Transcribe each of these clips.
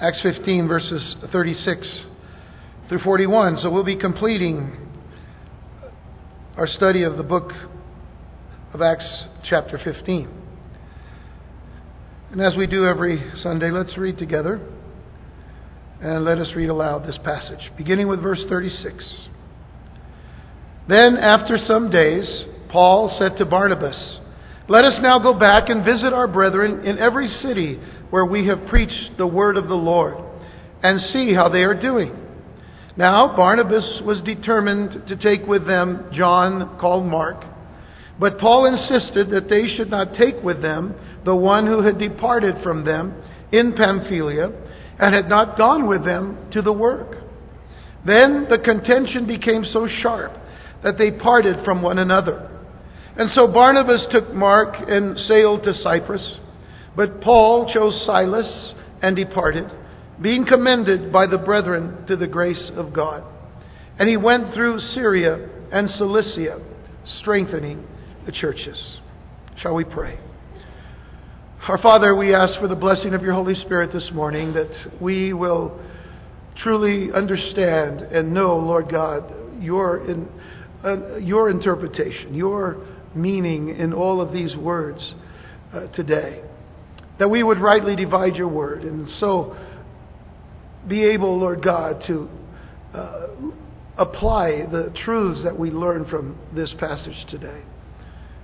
Acts 15, verses 36 through 41. So we'll be completing our study of the book of Acts, chapter 15. And as we do every Sunday, let's read together and let us read aloud this passage, beginning with verse 36. Then, after some days, Paul said to Barnabas, Let us now go back and visit our brethren in every city where we have preached the word of the Lord, and see how they are doing. Now, Barnabas was determined to take with them John, called Mark. But Paul insisted that they should not take with them the one who had departed from them in Pamphylia and had not gone with them to the work. Then the contention became so sharp that they parted from one another. And so Barnabas took Mark and sailed to Cyprus, but Paul chose Silas and departed, being commended by the brethren to the grace of God. And he went through Syria and Cilicia, strengthening the churches. Shall we pray? Our Father, we ask for the blessing of your Holy Spirit this morning that we will truly understand and know, Lord God, your, in, uh, your interpretation, your meaning in all of these words uh, today. That we would rightly divide your word and so be able, Lord God, to uh, apply the truths that we learn from this passage today.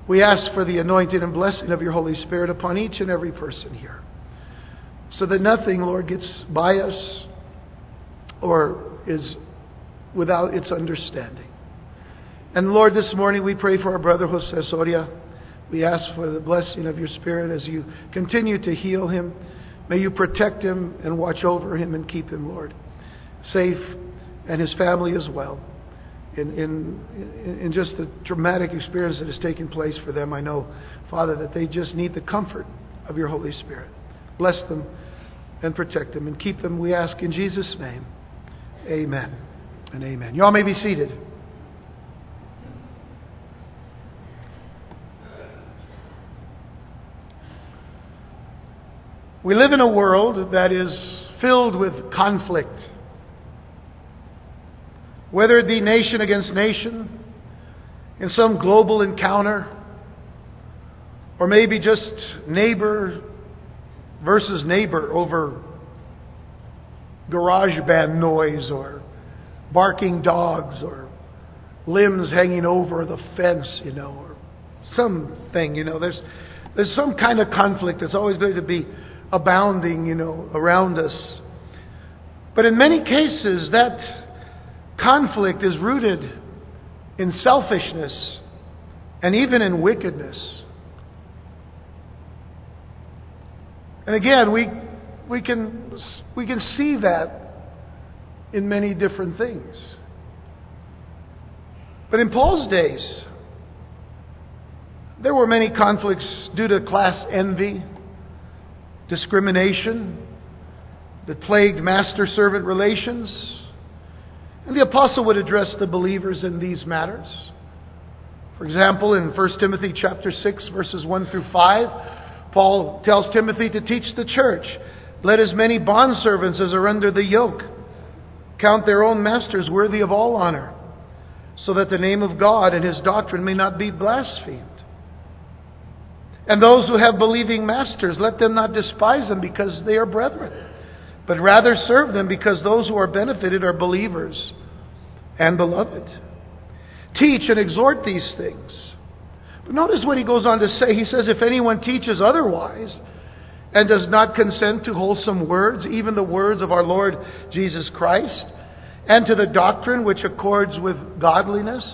We ask for the anointing and blessing of your Holy Spirit upon each and every person here. So that nothing, Lord, gets by us or is without its understanding. And Lord, this morning we pray for our brother Jose Soria. We ask for the blessing of your Spirit as you continue to heal him. May you protect him and watch over him and keep him, Lord, safe and his family as well in, in, in just the dramatic experience that has taken place for them, I know, Father, that they just need the comfort of your Holy Spirit. Bless them and protect them and keep them, we ask in Jesus' name. Amen and amen. Y'all may be seated. We live in a world that is filled with conflict whether it be nation against nation, in some global encounter, or maybe just neighbor versus neighbor over garage band noise or barking dogs or limbs hanging over the fence, you know, or something, you know. There's, there's some kind of conflict that's always going to be abounding, you know, around us. But in many cases, that Conflict is rooted in selfishness and even in wickedness. And again, we, we, can, we can see that in many different things. But in Paul's days, there were many conflicts due to class envy, discrimination that plagued master servant relations and the apostle would address the believers in these matters. For example, in 1 Timothy chapter 6 verses 1 through 5, Paul tells Timothy to teach the church, let as many bondservants as are under the yoke count their own masters worthy of all honor, so that the name of God and his doctrine may not be blasphemed. And those who have believing masters, let them not despise them because they are brethren but rather serve them because those who are benefited are believers and beloved. Teach and exhort these things. But notice what he goes on to say. He says, If anyone teaches otherwise and does not consent to wholesome words, even the words of our Lord Jesus Christ, and to the doctrine which accords with godliness,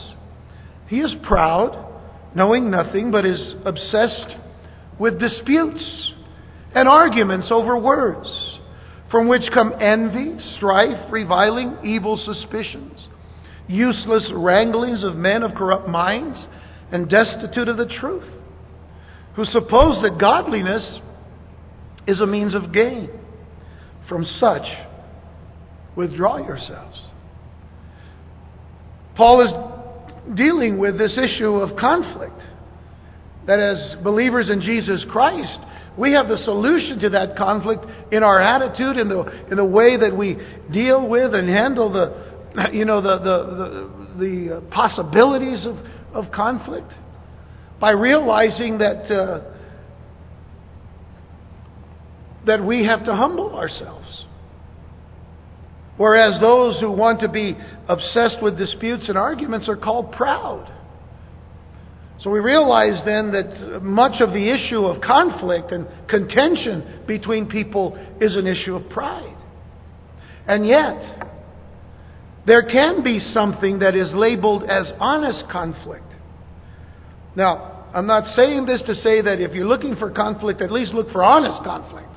he is proud, knowing nothing, but is obsessed with disputes and arguments over words from which come envy, strife, reviling, evil suspicions, useless wranglings of men of corrupt minds and destitute of the truth, who suppose that godliness is a means of gain. From such, withdraw yourselves. Paul is dealing with this issue of conflict. That as believers in Jesus Christ, We have the solution to that conflict in our attitude, in the, in the way that we deal with and handle the, you know, the, the, the, the possibilities of, of conflict. By realizing that, uh, that we have to humble ourselves. Whereas those who want to be obsessed with disputes and arguments are called proud. So we realize then that much of the issue of conflict and contention between people is an issue of pride. And yet, there can be something that is labeled as honest conflict. Now, I'm not saying this to say that if you're looking for conflict, at least look for honest conflict.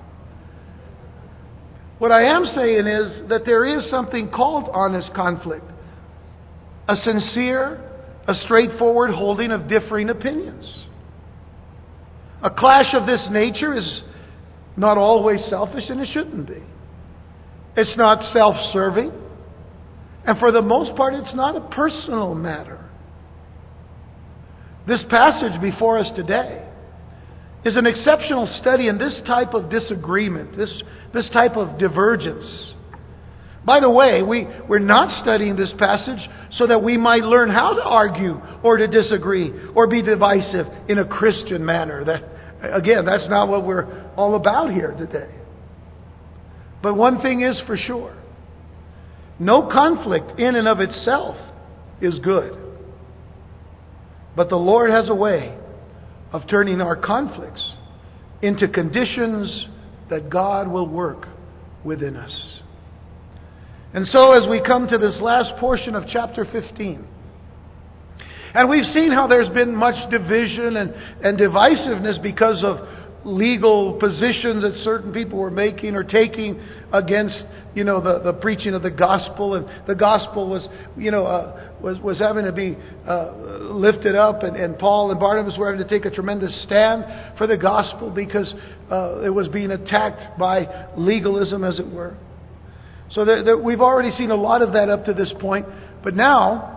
What I am saying is that there is something called honest conflict. A sincere, a straightforward holding of differing opinions. A clash of this nature is not always selfish, and it shouldn't be. It's not self serving. And for the most part, it's not a personal matter. This passage before us today is an exceptional study in this type of disagreement, this, this type of divergence. By the way, we, we're not studying this passage so that we might learn how to argue or to disagree or be divisive in a Christian manner. That, again, that's not what we're all about here today. But one thing is for sure no conflict in and of itself is good. But the Lord has a way of turning our conflicts into conditions that God will work within us. And so, as we come to this last portion of chapter 15, and we've seen how there's been much division and, and divisiveness because of legal positions that certain people were making or taking against, you know, the, the preaching of the gospel. And the gospel was, you know, uh, was, was having to be uh, lifted up. And, and Paul and Barnabas were having to take a tremendous stand for the gospel because uh, it was being attacked by legalism, as it were. So we've already seen a lot of that up to this point. But now,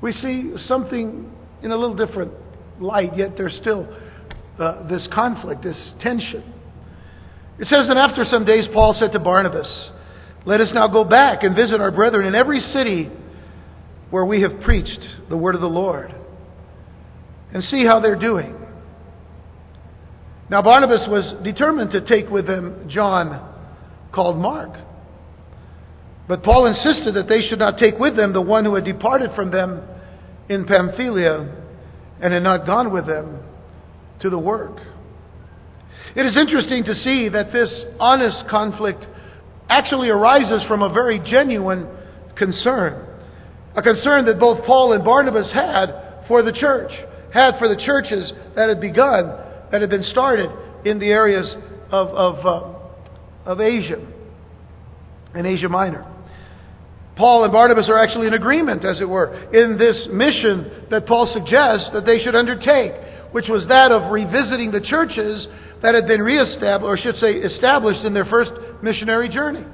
we see something in a little different light, yet there's still uh, this conflict, this tension. It says that after some days, Paul said to Barnabas, Let us now go back and visit our brethren in every city where we have preached the word of the Lord and see how they're doing. Now, Barnabas was determined to take with him John called Mark. But Paul insisted that they should not take with them the one who had departed from them in Pamphylia and had not gone with them to the work. It is interesting to see that this honest conflict actually arises from a very genuine concern. A concern that both Paul and Barnabas had for the church, had for the churches that had begun, that had been started in the areas of, of uh, of Asia and Asia Minor. Paul and Barnabas are actually in agreement, as it were, in this mission that Paul suggests that they should undertake, which was that of revisiting the churches that had been reestablished, or should say, established in their first missionary journey.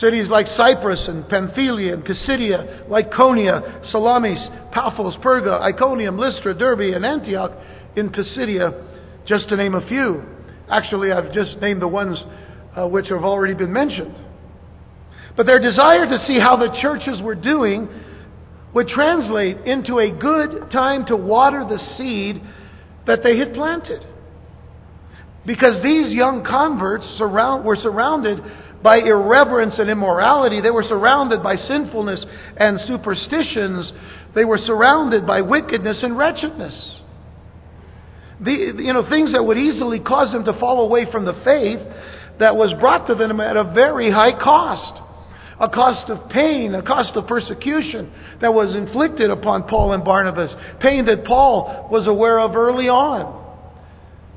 Cities like Cyprus and Pamphylia and Pisidia, Lycaonia, Salamis, Paphos, Perga, Iconium, Lystra, Derbe, and Antioch in Pisidia, just to name a few. Actually, I've just named the ones uh, which have already been mentioned. But their desire to see how the churches were doing would translate into a good time to water the seed that they had planted. Because these young converts surround, were surrounded by irreverence and immorality. They were surrounded by sinfulness and superstitions. They were surrounded by wickedness and wretchedness the, you know, things that would easily cause them to fall away from the faith that was brought to them at a very high cost. A cost of pain, a cost of persecution that was inflicted upon Paul and Barnabas. Pain that Paul was aware of early on.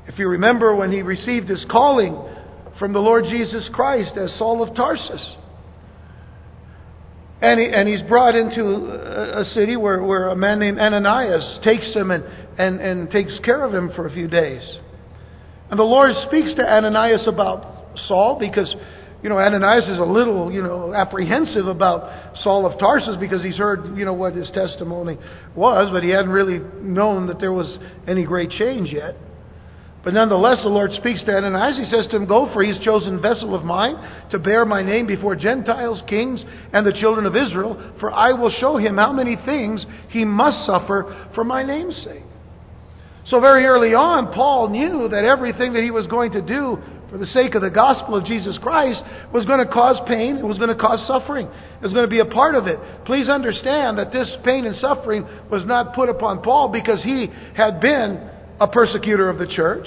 If you remember when he received his calling from the Lord Jesus Christ as Saul of Tarsus. And, he, and he's brought into a, city where, where a man named Ananias takes him and, and, and takes care of him for a few days. And the Lord speaks to Ananias about Saul because, you know, Ananias is a little, you know, apprehensive about Saul of Tarsus because he's heard, you know, what his testimony was, but he hadn't really known that there was any great change yet. But nonetheless, the Lord speaks to Ananias. He says to him, Go, for he is chosen vessel of mine to bear my name before Gentiles, kings, and the children of Israel. For I will show him how many things he must suffer for my name's sake. So, very early on, Paul knew that everything that he was going to do for the sake of the gospel of Jesus Christ was going to cause pain, it was going to cause suffering, it was going to be a part of it. Please understand that this pain and suffering was not put upon Paul because he had been a persecutor of the church.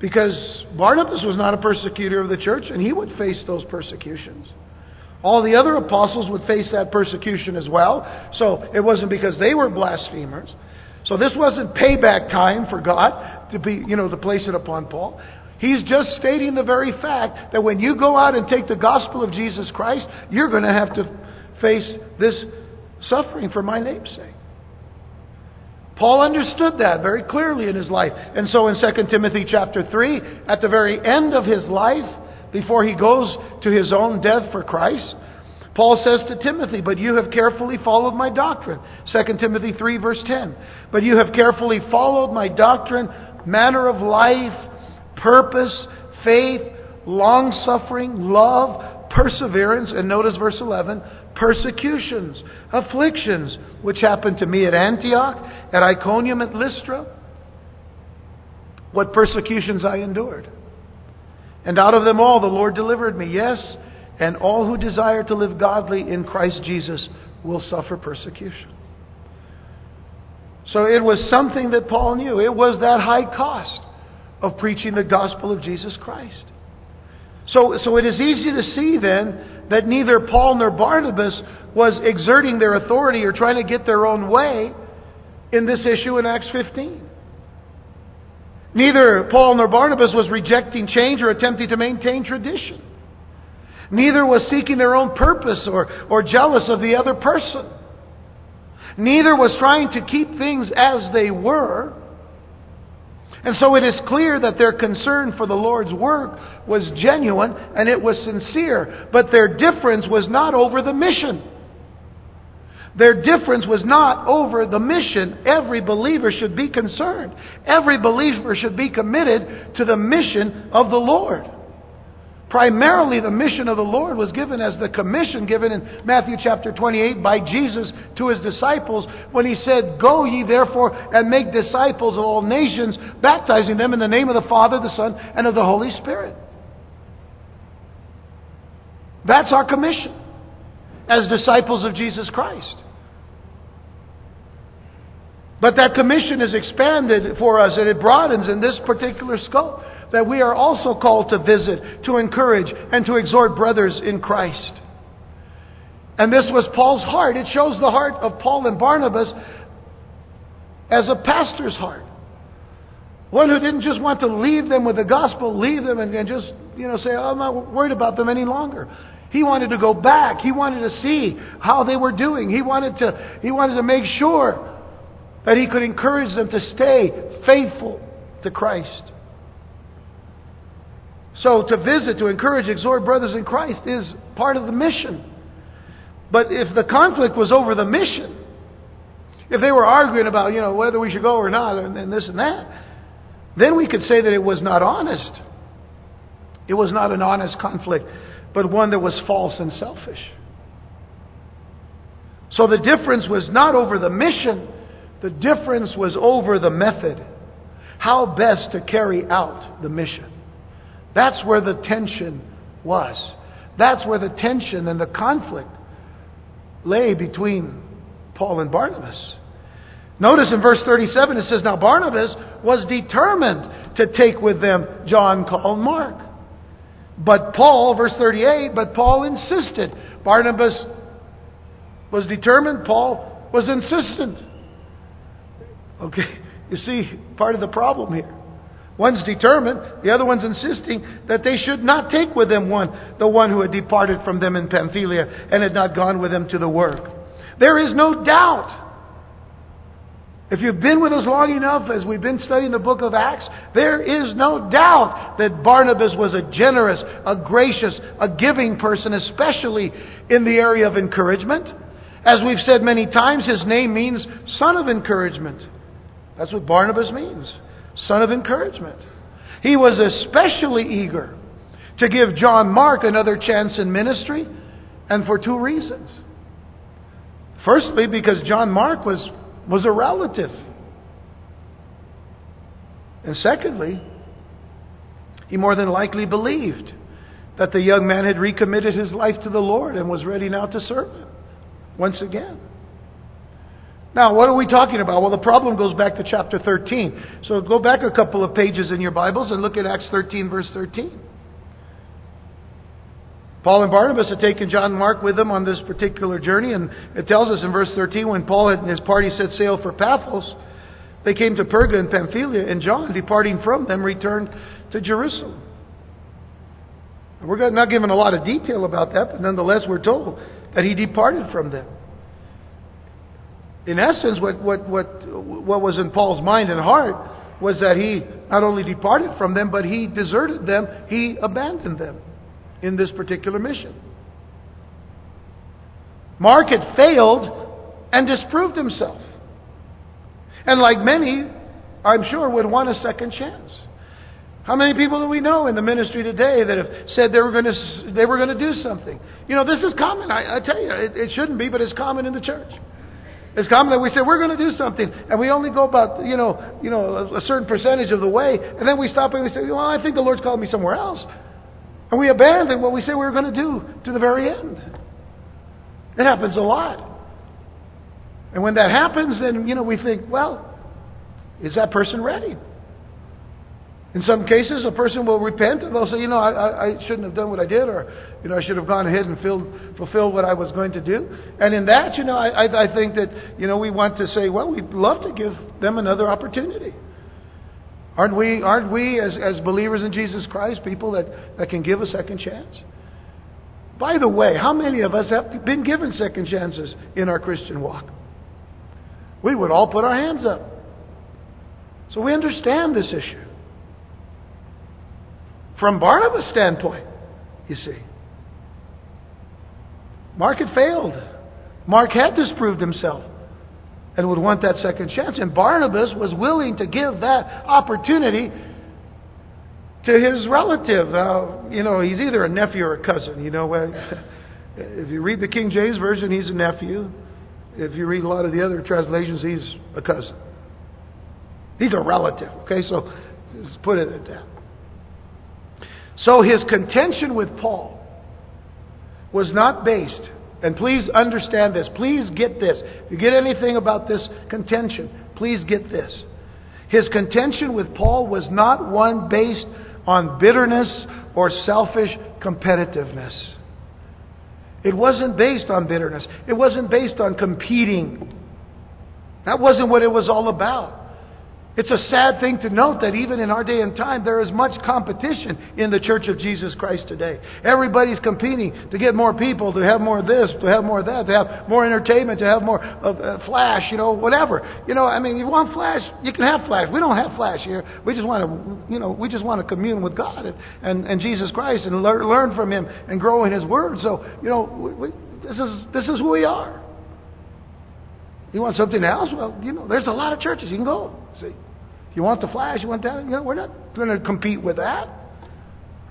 Because Barnabas was not a persecutor of the church, and he would face those persecutions. All the other apostles would face that persecution as well. So it wasn't because they were blasphemers. So this wasn't payback time for God to be, you know, to place it upon Paul. He's just stating the very fact that when you go out and take the gospel of Jesus Christ, you're going to have to face this suffering for my name's sake. Paul understood that very clearly in his life. And so in 2 Timothy chapter 3, at the very end of his life, before he goes to his own death for Christ, Paul says to Timothy, But you have carefully followed my doctrine. 2 Timothy 3, verse 10. But you have carefully followed my doctrine, manner of life, purpose, faith, long suffering, love, perseverance, and notice verse 11, persecutions, afflictions, which happened to me at Antioch, at Iconium, at Lystra. What persecutions I endured. And out of them all the Lord delivered me. Yes, and all who desire to live godly in Christ Jesus will suffer persecution. So it was something that Paul knew. It was that high cost of preaching the gospel of Jesus Christ. So, so it is easy to see then that neither Paul nor Barnabas was exerting their authority or trying to get their own way in this issue in Acts 15. Neither Paul nor Barnabas was rejecting change or attempting to maintain tradition. Neither was seeking their own purpose or, or jealous of the other person. Neither was trying to keep things as they were and so it is clear that their concern for the Lord's work was genuine and it was sincere. But their difference was not over the mission. Their difference was not over the mission. Every believer should be concerned. Every believer should be committed to the mission of the Lord. Primarily, the mission of the Lord was given as the commission given in Matthew chapter 28 by Jesus to his disciples when he said, Go ye therefore and make disciples of all nations, baptizing them in the name of the Father, the Son, and of the Holy Spirit. That's our commission as disciples of Jesus Christ. But that commission is expanded for us and it broadens in this particular scope that we are also called to visit, to encourage, and to exhort brothers in Christ. And this was Paul's heart. It shows the heart of Paul and Barnabas as a pastor's heart. One who didn't just want to leave them with the gospel, leave them and, and just, you know, say, oh, I'm not worried about them any longer. He wanted to go back. He wanted to see how they were doing. He wanted to, he wanted to make sure that he could encourage them to stay faithful to Christ. So to visit, to encourage, exhort brothers in Christ is part of the mission. But if the conflict was over the mission, if they were arguing about, you know, whether we should go or not, and, and this and that, then we could say that it was not honest. It was not an honest conflict, but one that was false and selfish. So the difference was not over the mission, the difference was over the method. How best to carry out the mission. That's where the tension was. That's where the tension and the conflict lay between Paul and Barnabas. Notice in verse 37 it says, Now Barnabas was determined to take with them John called Mark. But Paul, verse 38, but Paul insisted. Barnabas was determined, Paul was insistent. Okay, you see part of the problem here. One's determined, the other one's insisting that they should not take with them one, the one who had departed from them in Pamphylia and had not gone with them to the work. There is no doubt. If you've been with us long enough as we've been studying the book of Acts, there is no doubt that Barnabas was a generous, a gracious, a giving person, especially in the area of encouragement. As we've said many times, his name means son of encouragement. That's what Barnabas means son of encouragement. He was especially eager to give John Mark another chance in ministry, and for two reasons. Firstly, because John Mark was, was a relative. And secondly, he more than likely believed that the young man had recommitted his life to the Lord and was ready now to serve him once again. Now, what are we talking about? Well, the problem goes back to chapter 13. So go back a couple of pages in your Bibles and look at Acts 13, verse 13. Paul and Barnabas had taken John and Mark with them on this particular journey, and it tells us in verse 13 when Paul and his party set sail for Paphos, they came to Perga and Pamphylia, and John, departing from them, returned to Jerusalem. We're not given a lot of detail about that, but nonetheless, we're told that he departed from them. In essence, what, what, what, what was in Paul's mind and heart was that he not only departed from them, but he deserted them, he abandoned them in this particular mission. Mark had failed and disproved himself. And like many, I'm sure, would want a second chance. How many people do we know in the ministry today that have said they were going to, they were going to do something? You know, this is common. I, I tell you, it, it shouldn't be, but it's common in the church. It's common that we say we're going to do something, and we only go about you know you know a, a certain percentage of the way, and then we stop and we say, well, I think the Lord's called me somewhere else. And we abandon what we say we were going to do to the very end. It happens a lot. And when that happens, then, you know, we think, well, is that person ready? In some cases, a person will repent and they'll say, you know, I, I shouldn't have done what I did, or, you know, I should have gone ahead and filled, fulfilled what I was going to do. And in that, you know, I, I think that, you know, we want to say, well, we'd love to give them another opportunity. Aren't we, aren't we as, as believers in Jesus Christ, people that, that can give a second chance? By the way, how many of us have been given second chances in our Christian walk? We would all put our hands up. So we understand this issue. From Barnabas' standpoint, you see. Mark had failed. Mark had disproved himself and would want that second chance. And Barnabas was willing to give that opportunity to his relative. Uh, you know, he's either a nephew or a cousin. You know, if you read the King James Version, he's a nephew. If you read a lot of the other translations, he's a cousin. He's a relative. Okay, so just put it at that. So his contention with Paul was not based and please understand this. Please get this. If you get anything about this contention, please get this. His contention with Paul was not one based on bitterness or selfish competitiveness. It wasn't based on bitterness. It wasn't based on competing. That wasn't what it was all about. It's a sad thing to note that even in our day and time, there is much competition in the Church of Jesus Christ today. Everybody's competing to get more people, to have more of this, to have more of that, to have more entertainment, to have more of uh, flash, you know, whatever. You know, I mean, you want flash, you can have flash. We don't have flash here. We just want to, you know, we just want to commune with God and, and, and Jesus Christ and learn, learn from Him and grow in His Word. So, you know, we, this is this is who we are. You want something else? Well, you know, there's a lot of churches you can go. See. You want the flash? You want that? You know, we're not going to compete with that.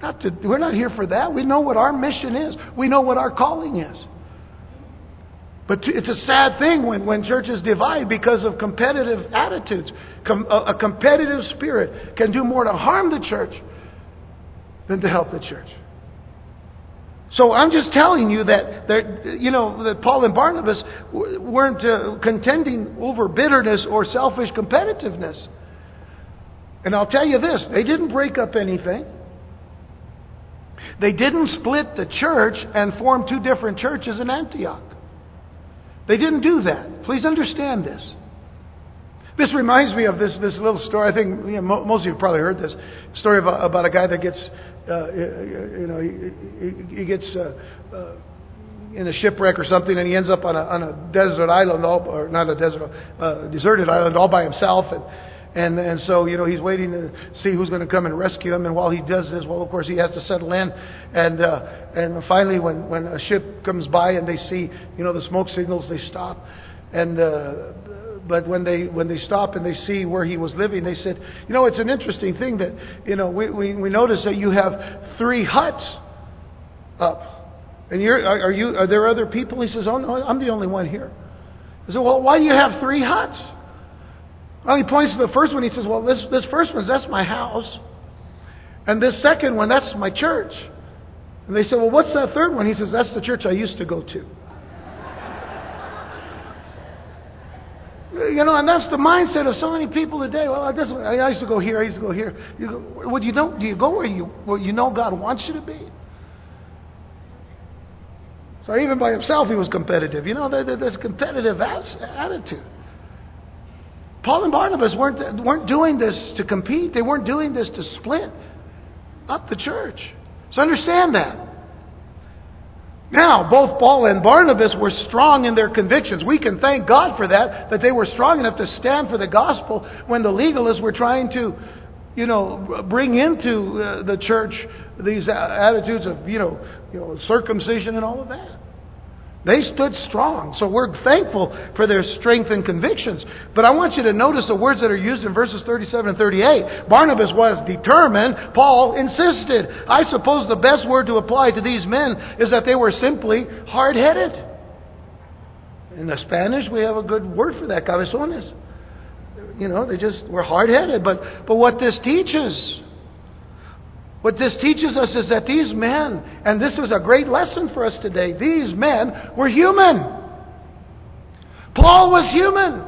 Not to, we're not here for that. We know what our mission is. We know what our calling is. But it's a sad thing when, when churches divide because of competitive attitudes. Com, a, a competitive spirit can do more to harm the church than to help the church. So I'm just telling you that, that you know that Paul and Barnabas weren't uh, contending over bitterness or selfish competitiveness. And I'll tell you this they didn't break up anything. They didn't split the church and form two different churches in Antioch. They didn't do that. Please understand this. This reminds me of this, this little story. I think you know, most of you have probably heard this story about, about a guy that gets, uh, you know, he, he gets uh, uh, in a shipwreck or something, and he ends up on a, on a desert island, all, or not a desert, uh, deserted island, all by himself. And and, and so, you know, he's waiting to see who's going to come and rescue him. And while he does this, well, of course, he has to settle in. And, uh, and finally, when, when a ship comes by and they see, you know, the smoke signals, they stop. And uh, but when they when they stop and they see where he was living, they said, you know, it's an interesting thing that you know we we, we notice that you have three huts up, and you're are, are you are there other people? He says, oh no, I'm the only one here. I said, well, why do you have three huts? Well, he points to the first one. He says, well, this this first one that's my house, and this second one that's my church. And they said, well, what's that third one? He says, that's the church I used to go to. You know, and that's the mindset of so many people today. Well, I, guess, I used to go here, I used to go here. You go, well, you don't, do you go where you, where you know God wants you to be? So even by himself, he was competitive. You know, this competitive attitude. Paul and Barnabas weren't, weren't doing this to compete. They weren't doing this to split up the church. So understand that. Now, both Paul and Barnabas were strong in their convictions. We can thank God for that, that they were strong enough to stand for the gospel when the legalists were trying to, you know, bring into uh, the church these attitudes of, you know, you know, circumcision and all of that. They stood strong. So we're thankful for their strength and convictions. But I want you to notice the words that are used in verses 37 and 38. Barnabas was determined. Paul insisted. I suppose the best word to apply to these men is that they were simply hard headed. In the Spanish, we have a good word for that, cabezones. You know, they just were hard headed. But, but what this teaches what this teaches us is that these men, and this is a great lesson for us today, these men were human. Paul was human.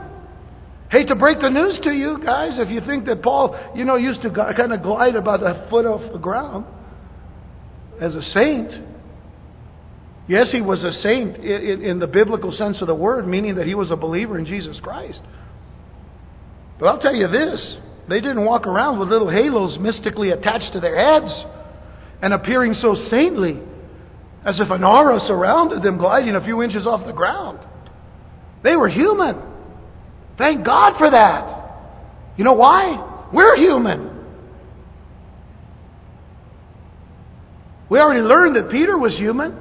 Hate to break the news to you guys if you think that Paul, you know, used to kind of glide about a foot off the ground as a saint. Yes, he was a saint in the biblical sense of the word, meaning that he was a believer in Jesus Christ. But I'll tell you this they didn't walk around with little halos mystically attached to their heads and appearing so saintly as if an aura surrounded them, gliding a few inches off the ground. They were human. Thank God for that. You know why? We're human. We already learned that Peter was human.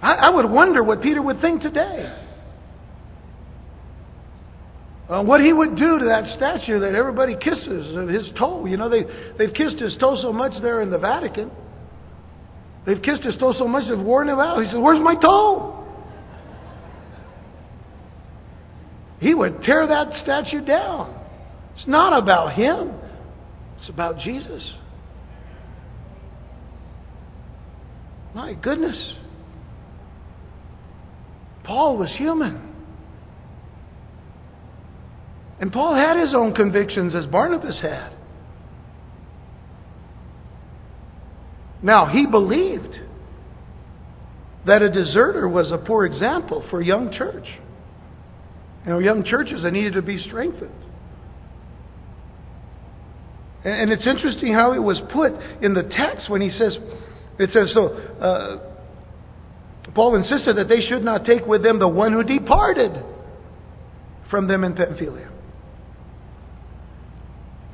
I, I would wonder what Peter would think today. Uh, what he would do to that statue that everybody kisses of his toe. You know, they, they've kissed his toe so much there in the Vatican. They've kissed his toe so much they've worn him out. He said, Where's my toe? He would tear that statue down. It's not about him, it's about Jesus. My goodness. Paul was human. And Paul had his own convictions as Barnabas had. Now, he believed that a deserter was a poor example for a young church. You know, young churches that needed to be strengthened. And it's interesting how it was put in the text when he says, it says, so, uh, Paul insisted that they should not take with them the one who departed from them in Pamphylia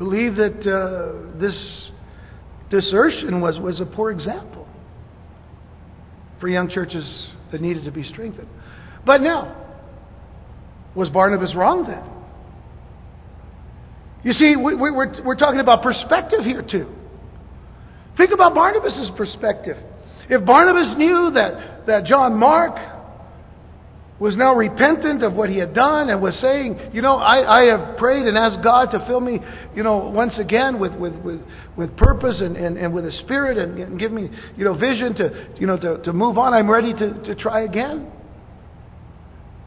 believe that uh, this desertion was, was a poor example for young churches that needed to be strengthened. But now, was Barnabas wrong then? You see, we, we, we're, we're talking about perspective here too. Think about Barnabas' perspective. If Barnabas knew that, that John Mark was now repentant of what he had done and was saying, you know, I, I have prayed and asked God to fill me, you know, once again with, with, with, with purpose and, and, and with a spirit and, and give me, you know, vision to, you know, to, to move on. I'm ready to, to try again.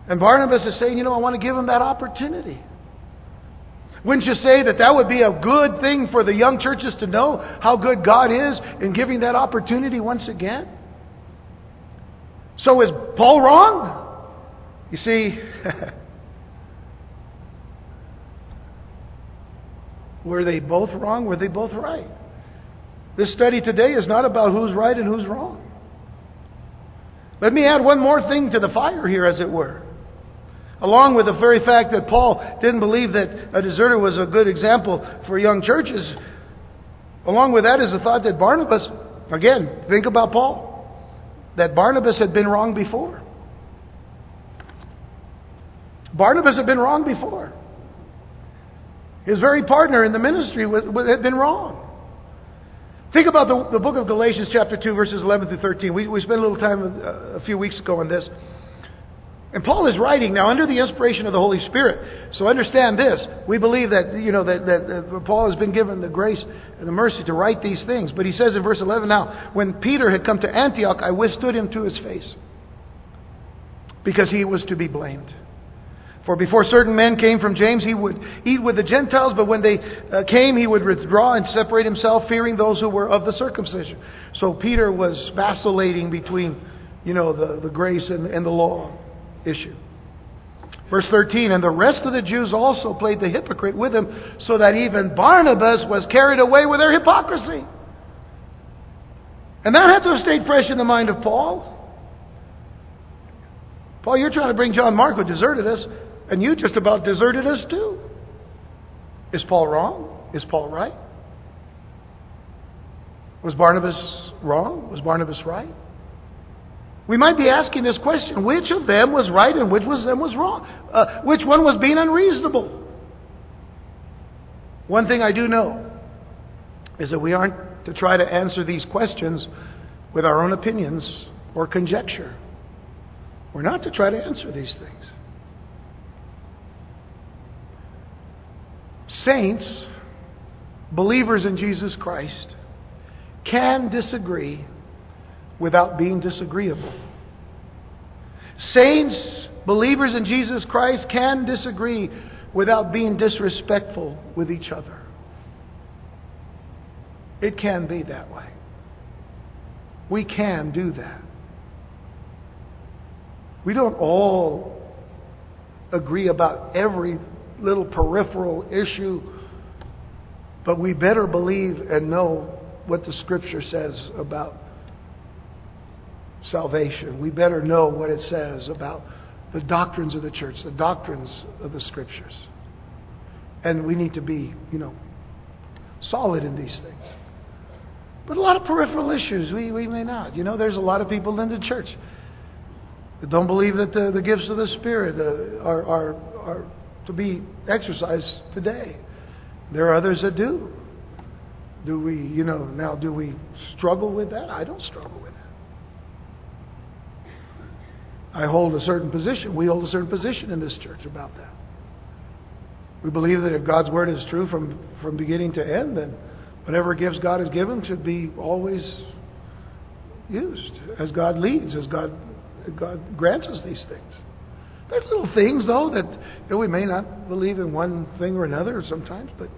And Barnabas is saying, you know, I want to give him that opportunity. Wouldn't you say that that would be a good thing for the young churches to know how good God is in giving that opportunity once again? So is Paul wrong? You see, were they both wrong? Were they both right? This study today is not about who's right and who's wrong. Let me add one more thing to the fire here, as it were. Along with the very fact that Paul didn't believe that a deserter was a good example for young churches, along with that is the thought that Barnabas, again, think about Paul, that Barnabas had been wrong before. Barnabas had been wrong before. His very partner in the ministry was, had been wrong. Think about the, the book of Galatians, chapter 2, verses 11 through 13. We, we spent a little time a, uh, a few weeks ago on this. And Paul is writing now under the inspiration of the Holy Spirit. So understand this. We believe that, you know, that, that, Paul has been given the grace and the mercy to write these things. But he says in verse 11 now, when Peter had come to Antioch, I withstood him to his face because he was to be blamed. For before certain men came from James, he would eat with the Gentiles, but when they uh, came, he would withdraw and separate himself, fearing those who were of the circumcision. So Peter was vacillating between, you know, the, the grace and, and the law issue. Verse 13, and the rest of the Jews also played the hypocrite with him, so that even Barnabas was carried away with their hypocrisy. And that had to have stayed fresh in the mind of Paul. Paul, you're trying to bring John Mark, who deserted us. And you just about deserted us too. Is Paul wrong? Is Paul right? Was Barnabas wrong? Was Barnabas right? We might be asking this question which of them was right and which of them was wrong? Uh, which one was being unreasonable? One thing I do know is that we aren't to try to answer these questions with our own opinions or conjecture. We're not to try to answer these things. Saints, believers in Jesus Christ, can disagree without being disagreeable. Saints, believers in Jesus Christ, can disagree without being disrespectful with each other. It can be that way. We can do that. We don't all agree about every little peripheral issue, but we better believe and know what the Scripture says about salvation. We better know what it says about the doctrines of the church, the doctrines of the Scriptures. And we need to be, you know, solid in these things. But a lot of peripheral issues, we, we may not. You know, there's a lot of people in the church that don't believe that the, the gifts of the Spirit uh, are, are, are to be exercised today. There are others that do. Do we, you know, now do we struggle with that? I don't struggle with that. I hold a certain position. We hold a certain position in this church about that. We believe that if God's word is true from, from beginning to end, then whatever gifts God has given should be always used as God leads, as God, God grants us these things. There's little things, though, that you know, we may not believe in one thing or another sometimes, but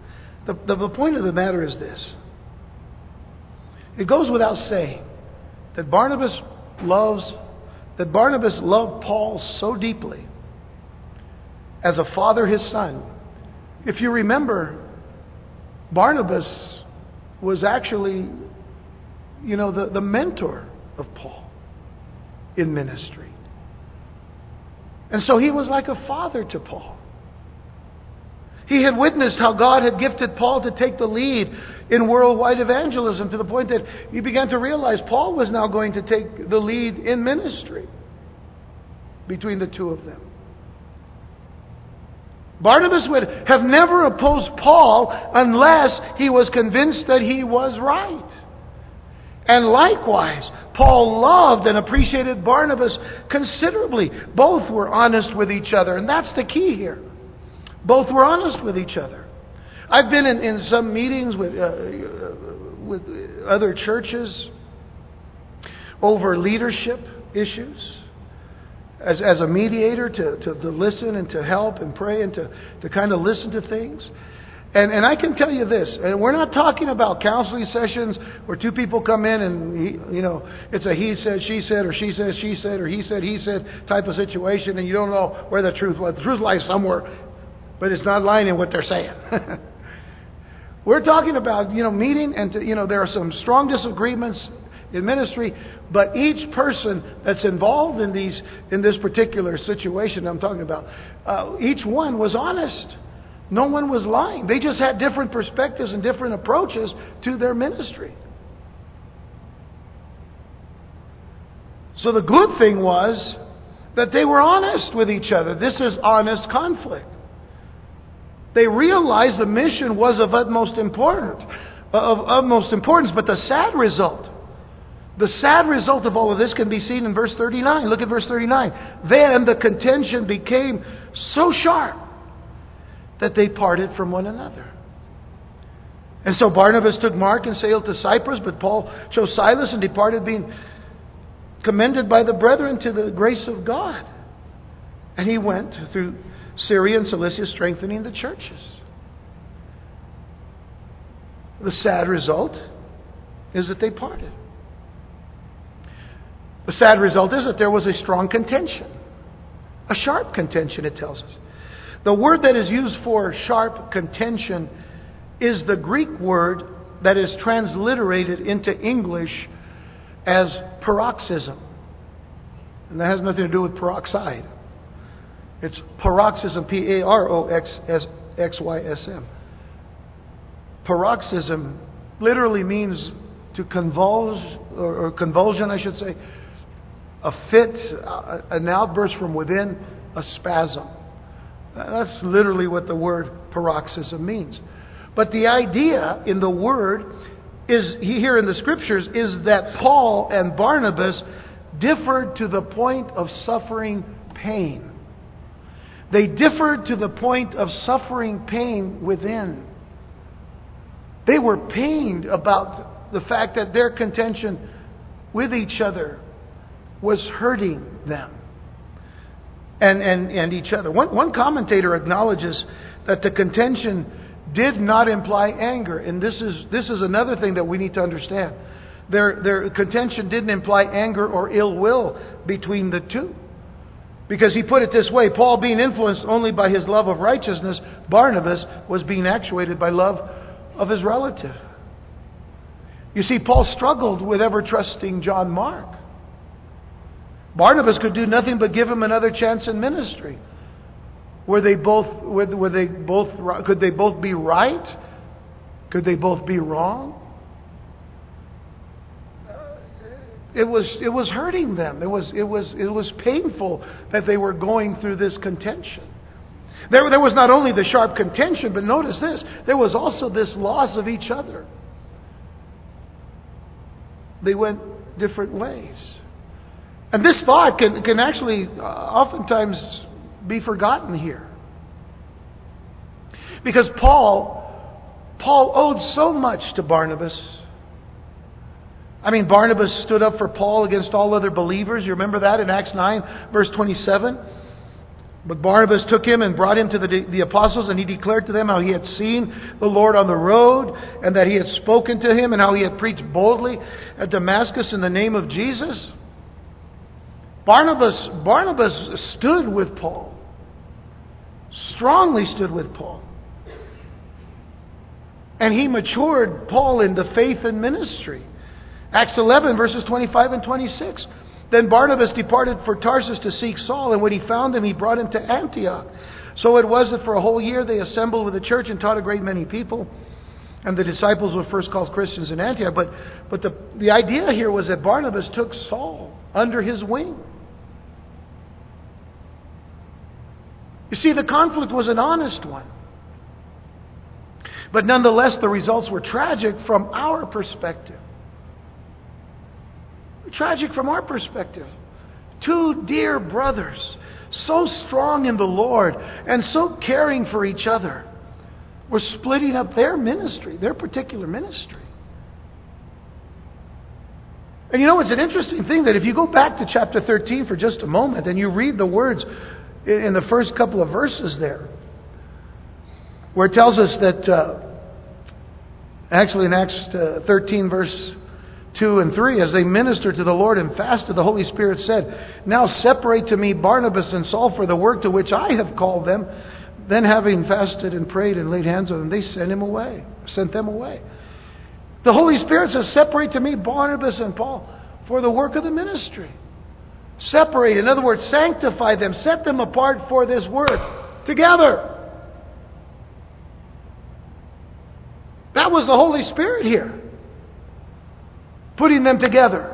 the, the, the point of the matter is this. It goes without saying that Barnabas loves, that Barnabas loved Paul so deeply as a father his son. If you remember, Barnabas was actually, you know, the, the mentor of Paul in ministry. And so he was like a father to Paul. He had witnessed how God had gifted Paul to take the lead in worldwide evangelism to the point that he began to realize Paul was now going to take the lead in ministry between the two of them. Barnabas would have never opposed Paul unless he was convinced that he was right. And likewise, Paul loved and appreciated Barnabas considerably. Both were honest with each other, and that's the key here. Both were honest with each other. I've been in, in some meetings with, uh, uh with other churches over leadership issues as, as a mediator to, to, to listen and to help and pray and to, to kind of listen to things. And, and I can tell you this, and we're not talking about counseling sessions where two people come in and, he, you know, it's a he said, she said, or she said, she said, or he said, he said type of situation, and you don't know where the truth lies. The truth lies somewhere, but it's not lying in what they're saying. we're talking about, you know, meeting, and, to, you know, there are some strong disagreements in ministry, but each person that's involved in these in this particular situation I'm talking about, uh, each one was honest. No one was lying. They just had different perspectives and different approaches to their ministry. So the good thing was that they were honest with each other. This is honest conflict. They realized the mission was of utmost importance, of utmost importance, but the sad result, the sad result of all of this can be seen in verse 39. Look at verse 39. Then the contention became so sharp that they parted from one another. And so Barnabas took Mark and sailed to Cyprus, but Paul chose Silas and departed, being commended by the brethren to the grace of God. And he went through Syria and Cilicia, strengthening the churches. The sad result is that they parted. The sad result is that there was a strong contention, a sharp contention, it tells us. The word that is used for sharp contention is the Greek word that is transliterated into English as paroxysm. And that has nothing to do with peroxide. It's paroxysm, P A R O X X Y S M. Paroxysm literally means to convulse, or, convulsion, I should say, a fit, an outburst from within, a spasm. That's literally what the word paroxysm means. But the idea in the word is here in the scriptures is that Paul and Barnabas differed to the point of suffering pain. They differed to the point of suffering pain within. They were pained about the fact that their contention with each other was hurting them and, and, and each other. One, one commentator acknowledges that the contention did not imply anger. And this is, this is another thing that we need to understand. Their, their contention didn't imply anger or ill will between the two. Because he put it this way Paul, being influenced only by his love of righteousness, Barnabas was being actuated by love of his relative. You see, Paul struggled with ever trusting John Mark. Barnabas could do nothing but give him another chance in ministry. Were they both, were, were they both, could they both be right? Could they both be wrong? Uh, it was, it was hurting them. It was, it, was, it was painful that they were going through this contention. There, there was not only the sharp contention, but notice this there was also this loss of each other. They went different ways. And this thought can, can actually uh, oftentimes be forgotten here. Because Paul, Paul owed so much to Barnabas. I mean, Barnabas stood up for Paul against all other believers. You remember that in Acts 9, verse 27? But Barnabas took him and brought him to the, the apostles, and he declared to them how he had seen the Lord on the road, and that he had spoken to him, and how he had preached boldly at Damascus in the name of Jesus. Barnabas, Barnabas stood with Paul, strongly stood with Paul. And he matured Paul in the faith and ministry. Acts 11, verses 25 and 26. Then Barnabas departed for Tarsus to seek Saul, and when he found him, he brought him to Antioch. So it was that for a whole year they assembled with the church and taught a great many people. And the disciples were first called Christians in Antioch. But, but the, the idea here was that Barnabas took Saul under his wing. You see, the conflict was an honest one. But nonetheless, the results were tragic from our perspective. Tragic from our perspective. Two dear brothers, so strong in the Lord and so caring for each other, were splitting up their ministry, their particular ministry. And you know, it's an interesting thing that if you go back to chapter 13 for just a moment and you read the words in the first couple of verses there, where it tells us that, uh, actually in Acts uh, 13, verse 2 and 3, as they ministered to the Lord and fasted, the Holy Spirit said, Now separate to me Barnabas and Saul for the work to which I have called them. Then, having fasted and prayed and laid hands on them, they sent him away, sent them away. The Holy Spirit says, Separate to me Barnabas and Paul for the work of the ministry. Separate. In other words, sanctify them. Set them apart for this work together. That was the Holy Spirit here, putting them together.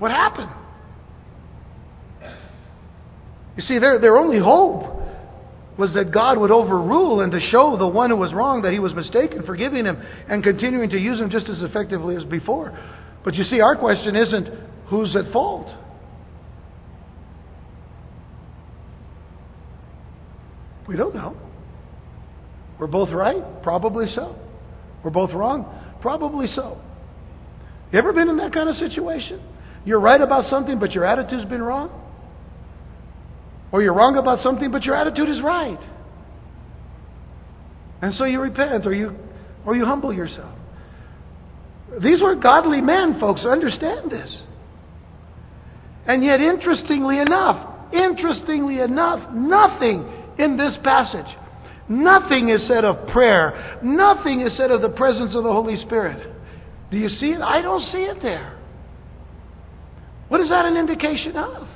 What happened? You see, their, their only hope was that God would overrule and to show the one who was wrong that he was mistaken, forgiving him and continuing to use him just as effectively as before. But you see, our question isn't who's at fault. We don't know. We're both right? Probably so. We're both wrong? Probably so. You ever been in that kind of situation? You're right about something, but your attitude's been wrong? Or you're wrong about something, but your attitude is right. And so you repent or you, or you humble yourself. These were godly men, folks. Understand this. And yet, interestingly enough, interestingly enough, nothing in this passage, nothing is said of prayer, nothing is said of the presence of the Holy Spirit. Do you see it? I don't see it there. What is that an indication of?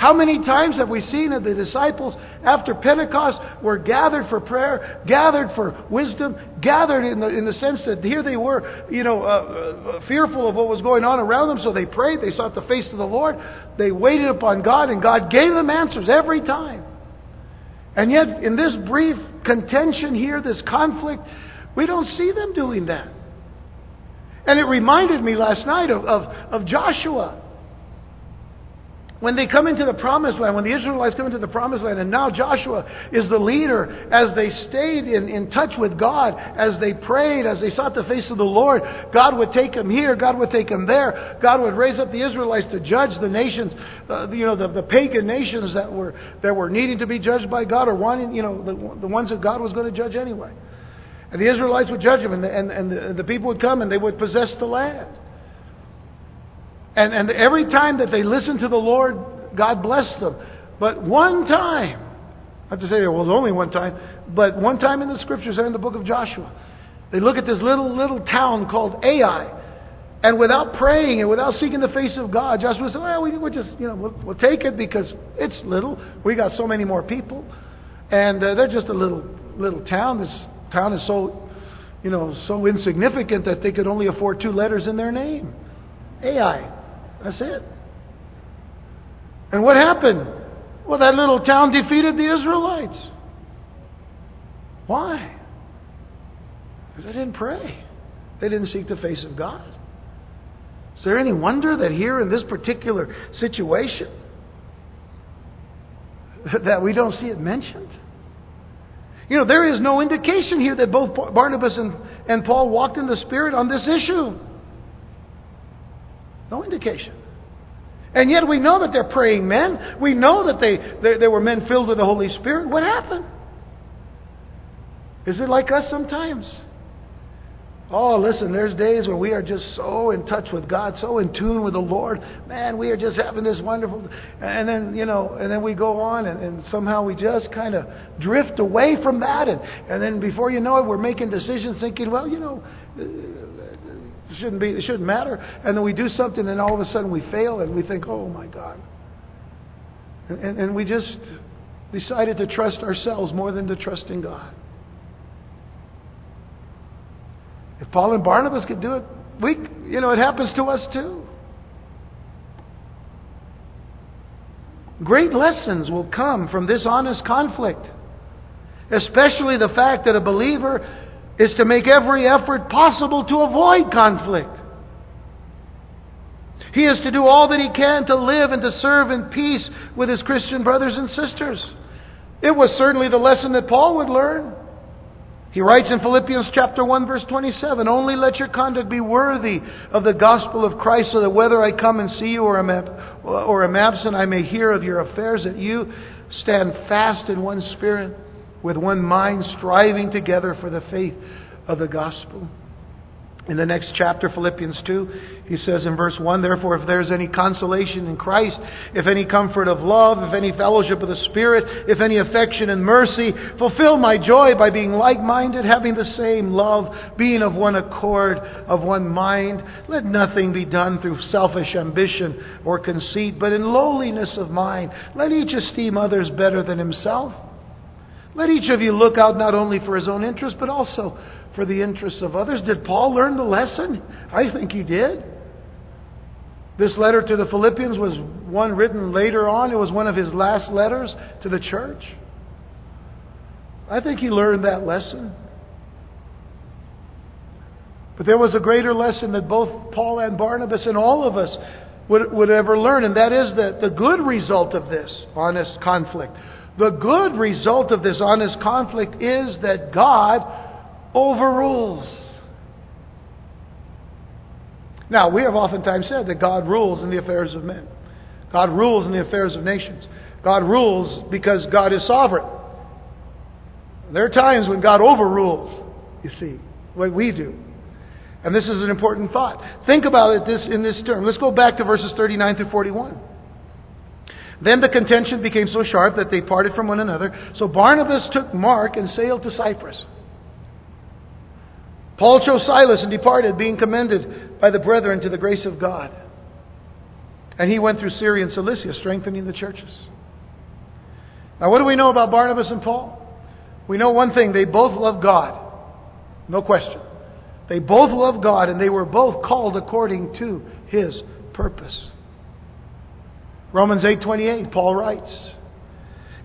How many times have we seen that the disciples after Pentecost were gathered for prayer, gathered for wisdom, gathered in the, in the sense that here they were, you know, uh, uh, fearful of what was going on around them, so they prayed, they sought the face of the Lord, they waited upon God, and God gave them answers every time. And yet, in this brief contention here, this conflict, we don't see them doing that. And it reminded me last night of, of, of Joshua when they come into the promised land, when the Israelites come into the promised land, and now Joshua is the leader, as they stayed in, in touch with God, as they prayed, as they sought the face of the Lord, God would take them here, God would take them there, God would raise up the Israelites to judge the nations, uh, you know, the, the pagan nations that were, that were needing to be judged by God, or wanting, you know, the, the ones that God was going to judge anyway. And the Israelites would judge them, and the, and, and the, the people would come and they would possess the land. And, and every time that they listened to the Lord, God blessed them. But one time, I have to say was only one time, but one time in the scriptures there in the book of Joshua, they look at this little, little town called Ai. And without praying and without seeking the face of God, Joshua said, well, we, will just, you know, we'll, we'll, take it because it's little. We got so many more people. And uh, they're just a little, little town. This town is so, you know, so insignificant that they could only afford two letters in their name. Ai. That's it. And what happened? Well, that little town defeated the Israelites. Why? Because they didn't pray. They didn't seek the face of God. Is there any wonder that here in this particular situation that we don't see it mentioned? You know, there is no indication here that both Barnabas and, and Paul walked in the Spirit on this issue. No indication. And yet we know that they're praying men. We know that they, they, they were men filled with the Holy Spirit. What happened? Is it like us sometimes? Oh, listen, there's days when we are just so in touch with God, so in tune with the Lord. Man, we are just having this wonderful. And then, you know, and then we go on and, and somehow we just kind of drift away from that. And, and then before you know it, we're making decisions thinking, well, you know, it shouldn't be. It shouldn't matter. And then we do something, and all of a sudden we fail, and we think, "Oh my God!" And, and, and we just decided to trust ourselves more than to trust in God. If Paul and Barnabas could do it, we, you know, it happens to us too. Great lessons will come from this honest conflict, especially the fact that a believer is to make every effort possible to avoid conflict. He is to do all that he can to live and to serve in peace with his Christian brothers and sisters. It was certainly the lesson that Paul would learn. He writes in Philippians chapter 1 verse 27, Only let your conduct be worthy of the gospel of Christ so that whether I come and see you or am, or am absent, I may hear of your affairs, that you stand fast in one spirit with one mind, striving together for the faith of the gospel. In the next chapter, Philippians 2, he says in verse 1 Therefore, if there's any consolation in Christ, if any comfort of love, if any fellowship of the Spirit, if any affection and mercy, fulfill my joy by being like minded, having the same love, being of one accord, of one mind. Let nothing be done through selfish ambition or conceit, but in lowliness of mind. Let each esteem others better than himself. Let each of you look out not only for his own interest, but also for the interests of others. Did Paul learn the lesson? I think he did. This letter to the Philippians was one written later on. It was one of his last letters to the church. I think he learned that lesson. But there was a greater lesson that both Paul and Barnabas and all of us would, would ever learn, and that is that the good result of this honest conflict, the good result of this honest conflict is that God overrules. Now, we have oftentimes said that God rules in the affairs of men. God rules in the affairs of nations. God rules because God is sovereign. There are times when God overrules, you see, what we do. And this is an important thought. Think about it this, in this term. Let's go back to verses 39 through 41. Then the contention became so sharp that they parted from one another. So Barnabas took Mark and sailed to Cyprus. Paul chose Silas and departed, being commended by the brethren to the grace of God. And he went through Syria and Cilicia, strengthening the churches. Now, what do we know about Barnabas and Paul? We know one thing they both love God. No question. They both loved God and they were both called according to his purpose. Romans 8:28 Paul writes,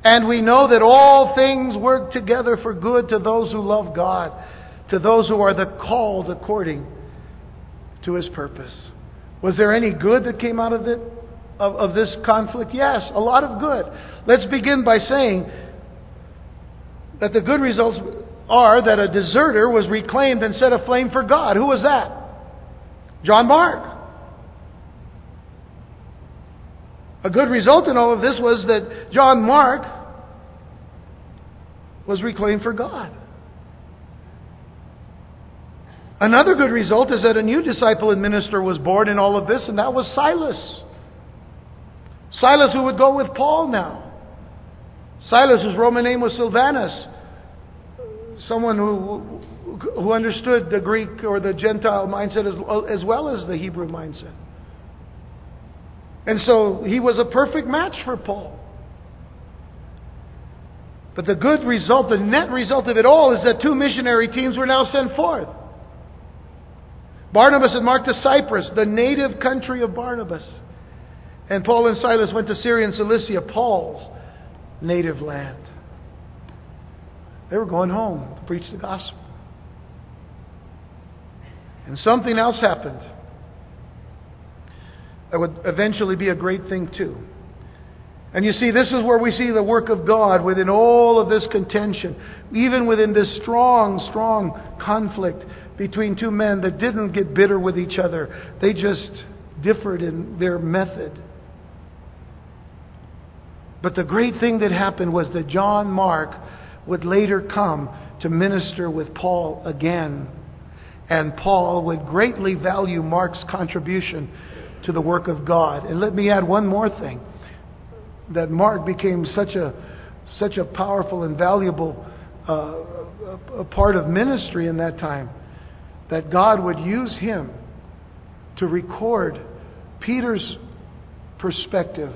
"And we know that all things work together for good to those who love God, to those who are the called according to his purpose." Was there any good that came out of it of, of this conflict? Yes, a lot of good. Let's begin by saying that the good results are that a deserter was reclaimed and set aflame for God. Who was that? John Mark. A good result in all of this was that John Mark was reclaimed for God. Another good result is that a new disciple and minister was born in all of this, and that was Silas. Silas, who would go with Paul now. Silas, whose Roman name was Silvanus someone who, who understood the Greek or the Gentile mindset as, as well as the Hebrew mindset. And so he was a perfect match for Paul. But the good result, the net result of it all, is that two missionary teams were now sent forth. Barnabas and Mark to Cyprus, the native country of Barnabas. And Paul and Silas went to Syria and Cilicia, Paul's native land. They were going home to preach the gospel. And something else happened that would eventually be a great thing, too. And you see, this is where we see the work of God within all of this contention, even within this strong, strong conflict between two men that didn't get bitter with each other. They just differed in their method. But the great thing that happened was that John Mark would later come to minister with Paul again. And Paul would greatly value Mark's contribution to the work of God. And let me add one more thing that Mark became such a, such a powerful and valuable uh, part of ministry in that time that God would use him to record Peter's perspective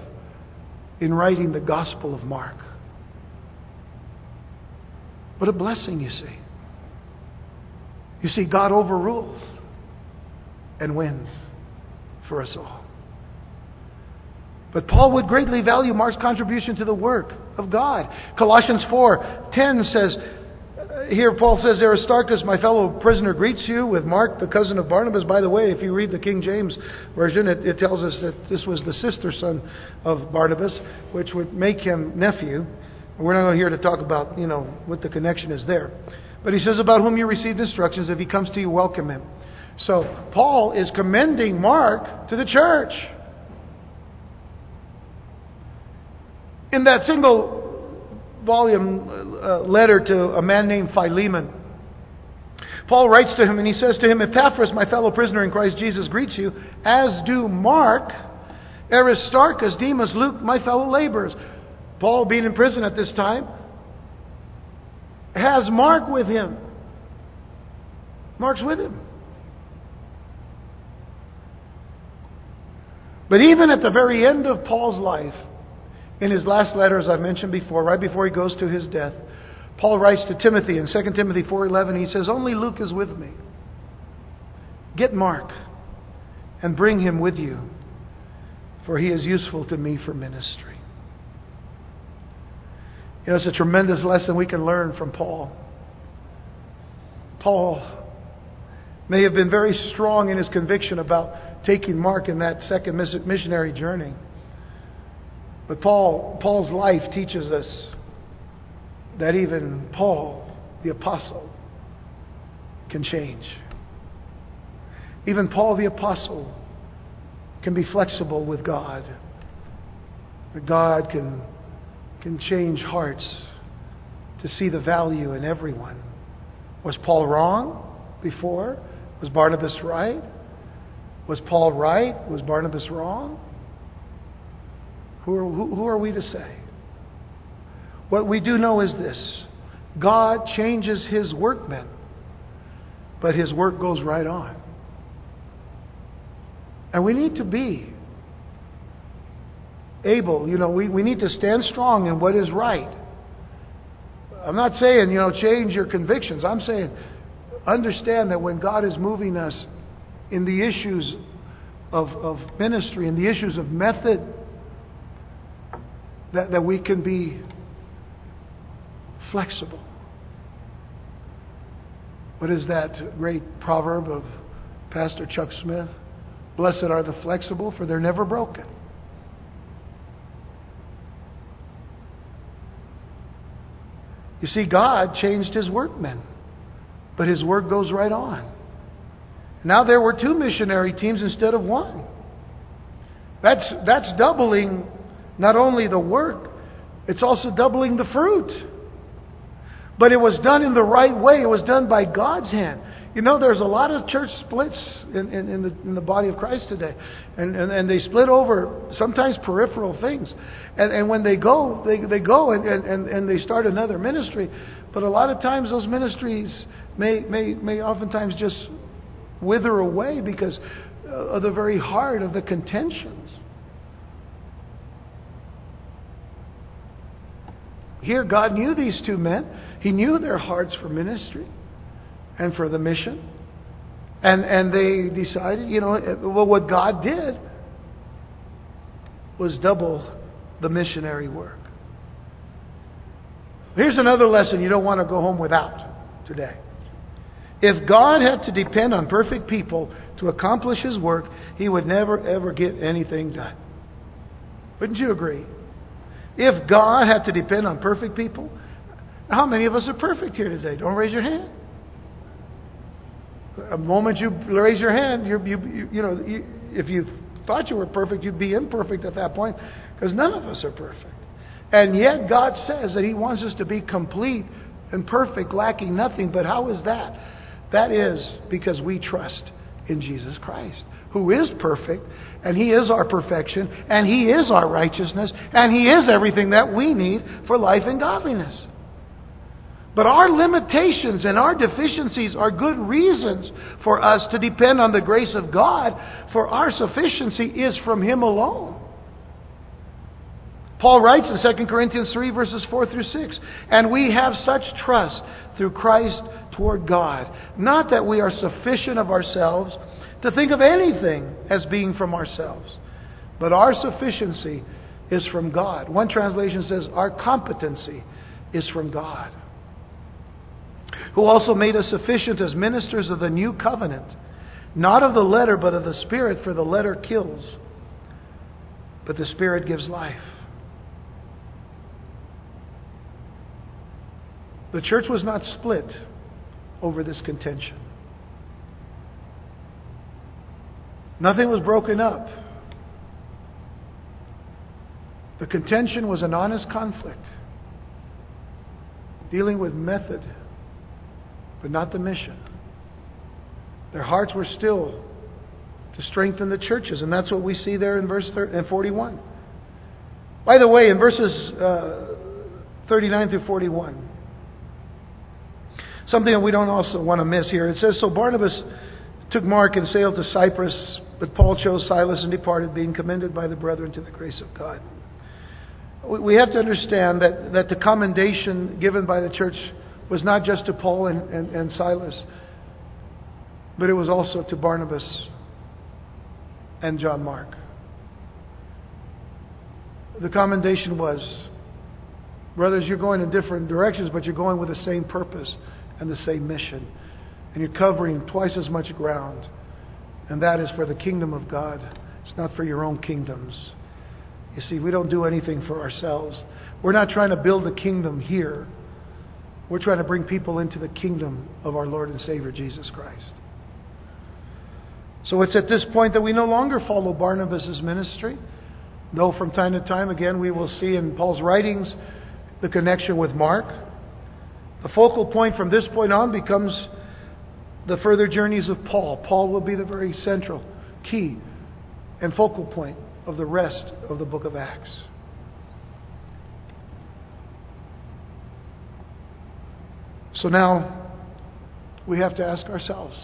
in writing the Gospel of Mark. What a blessing, you see. You see, God overrules and wins for us all. But Paul would greatly value Mark's contribution to the work of God. Colossians 4:10 says, uh, here Paul says, Aristarchus, my fellow prisoner, greets you with Mark, the cousin of Barnabas. By the way, if you read the King James Version, it, it tells us that this was the sister son of Barnabas, which would make him nephew. We're not here to talk about, you know, what the connection is there. But he says, about whom you received instructions, if he comes to you, welcome him. So Paul is commending Mark to the church. In that single volume uh, letter to a man named Philemon, Paul writes to him and he says to him, Epaphras, my fellow prisoner in Christ Jesus, greets you, as do Mark, Aristarchus, Demas, Luke, my fellow laborers. Paul, being in prison at this time, has Mark with him. Mark's with him. But even at the very end of Paul's life, in his last letter, as I've mentioned before, right before he goes to his death, Paul writes to Timothy in 2 Timothy 4:11, he says, "Only Luke is with me. Get Mark and bring him with you, for he is useful to me for ministry. You know, it's a tremendous lesson we can learn from Paul. Paul may have been very strong in his conviction about taking Mark in that second missionary journey. But Paul, Paul's life teaches us that even Paul, the apostle, can change. Even Paul the apostle can be flexible with God. That God can, can change hearts to see the value in everyone. Was Paul wrong before? Was Barnabas right? Was Paul right? Was Barnabas wrong? Who are, who, who are we to say? What we do know is this God changes his workmen, but his work goes right on. And we need to be able, you know, we, we need to stand strong in what is right. I'm not saying, you know, change your convictions. I'm saying understand that when God is moving us in the issues of, of ministry, in the issues of method, that, that we can be flexible. What is that great proverb of Pastor Chuck Smith? Blessed are the flexible, for they're never broken. You see, God changed his workmen, but his work goes right on. Now there were two missionary teams instead of one. That's, that's doubling not only the work, it's also doubling the fruit. But it was done in the right way. It was done by God's hand. You know, there's a lot of church splits in, in, in, the, in the body of Christ today. And, and, and they split over sometimes peripheral things. And, and when they go, they, they go and, and, and they start another ministry. But a lot of times those ministries may, may, may oftentimes just wither away because uh, of the very heart of the contentions. Here, God knew these two men. He knew their hearts for ministry and for the mission. And, and they decided, you know, uh, well, what God did was double the missionary work. Here's another lesson you don't want to go home without today. If God had to depend on perfect people to accomplish His work, He would never, ever get anything done. Wouldn't you agree? If God had to depend on perfect people, how many of us are perfect here today? Don't raise your hand. A moment you raise your hand, you, you, you know, you, if you thought you were perfect, you'd be imperfect at that point because none of us are perfect. And yet God says that He wants us to be complete and perfect, lacking nothing. But how is that? That is because we trust in Jesus Christ, who is perfect, and He is our perfection, and He is our righteousness, and He is everything that we need for life and godliness. But our limitations and our deficiencies are good reasons for us to depend on the grace of God, for our sufficiency is from Him alone. Paul writes in 2 Corinthians 3, verses 4 through 6, And we have such trust through Christ toward God, not that we are sufficient of ourselves to think of anything as being from ourselves, but our sufficiency is from God. One translation says, Our competency is from God who also made us sufficient as ministers of the new covenant, not of the letter, but of the Spirit, for the letter kills, but the Spirit gives life. The church was not split over this contention. Nothing was broken up. The contention was an honest conflict, dealing with method but not the mission. Their hearts were still to strengthen the churches, and that's what we see there in verse 41. By the way, in verses uh, 39 through 41, something that we don't also want to miss here. It says, So Barnabas took Mark and sailed to Cyprus, but Paul chose Silas and departed, being commended by the brethren to the grace of God. We have to understand that, that the commendation given by the church was not just to Paul and, and, and Silas, but it was also to Barnabas and John Mark. the commendation was brothers, you're going in different directions, but you're going with the same purpose and the same mission. And you're covering twice as much ground. And that is for the kingdom of God. It's not for your own kingdoms. You see, we don't do anything for ourselves. We're not trying to build a kingdom here. We're trying to bring people into the kingdom of our Lord and Savior Jesus Christ. So it's at this point that we no longer follow Barnabas' ministry. Though from time to time, again, we will see in Paul's writings the connection with Mark. The focal point from this point on becomes the further journeys of Paul. Paul will be the very central, key, and focal point of the rest of the book of Acts. So now we have to ask ourselves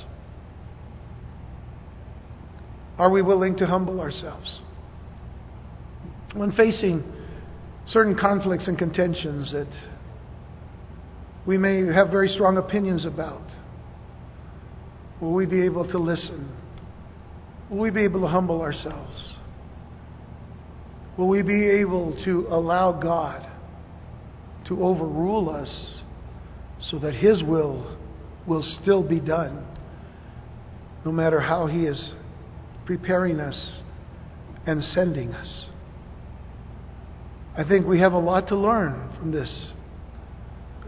are we willing to humble ourselves? When facing certain conflicts and contentions that we may have very strong opinions about, will we be able to listen? Will we be able to humble ourselves? Will we be able to allow God to overrule us so that His will will still be done, no matter how He is preparing us and sending us? I think we have a lot to learn from this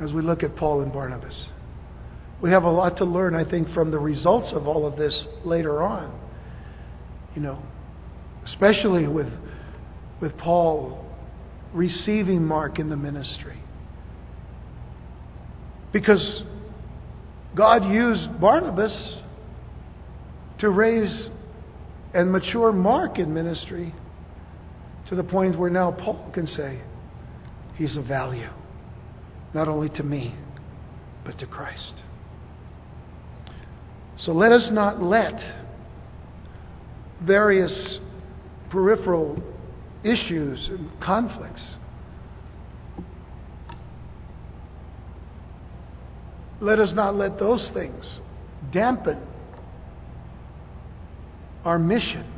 as we look at Paul and Barnabas. We have a lot to learn, I think, from the results of all of this later on. You know, especially with, with Paul receiving Mark in the ministry. Because God used Barnabas to raise and mature Mark in ministry to the point where now Paul can say, He's of value, not only to me, but to Christ. So let us not let various peripheral issues and conflicts let us not let those things dampen our mission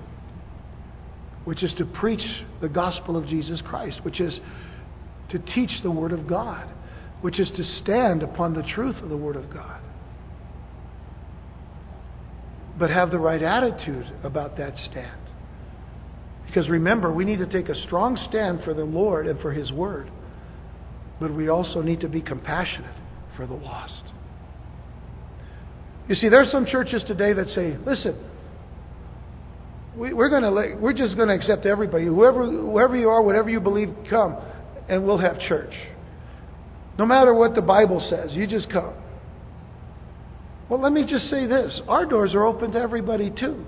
which is to preach the gospel of Jesus Christ, which is to teach the Word of God, which is to stand upon the truth of the Word of God. But have the right attitude about that stand. Because remember, we need to take a strong stand for the Lord and for His Word, but we also need to be compassionate for the lost. You see, there are some churches today that say, listen, we, are going to we're just going to accept everybody. Whoever, whoever you are, whatever you believe, come, and we'll have church. No matter what the Bible says, you just come. Well, let me just say this our doors are open to everybody too.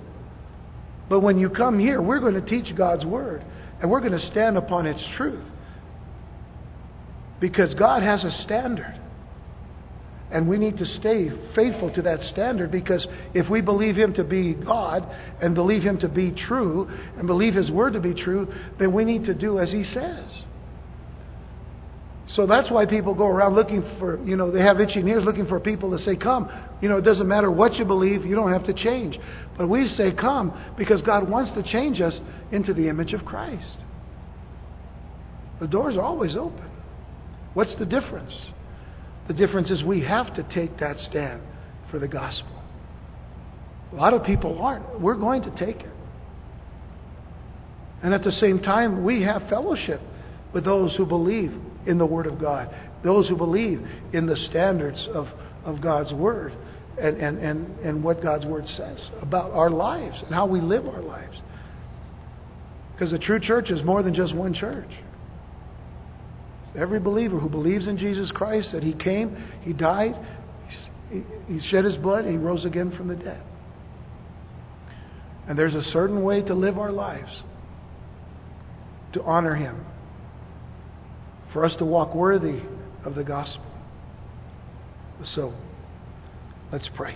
But when you come here, we're going to teach God's Word, and we're going to stand upon its truth. Because God has a standard. And we need to stay faithful to that standard because if we believe Him to be God and believe Him to be true and believe His Word to be true, then we need to do as He says. So that's why people go around looking for, you know, they have itching ears looking for people to say, Come. You know, it doesn't matter what you believe, you don't have to change. But we say, Come, because God wants to change us into the image of Christ. The doors always open. What's the difference? The difference is we have to take that stand for the gospel. A lot of people aren't. We're going to take it. And at the same time, we have fellowship with those who believe in the Word of God, those who believe in the standards of, of God's Word and, and, and, and what God's Word says about our lives and how we live our lives. Because the true church is more than just one church. Every believer who believes in Jesus Christ, that He came, He died, He shed His blood, He rose again from the dead. And there's a certain way to live our lives to honor Him, for us to walk worthy of the gospel. So, let's pray.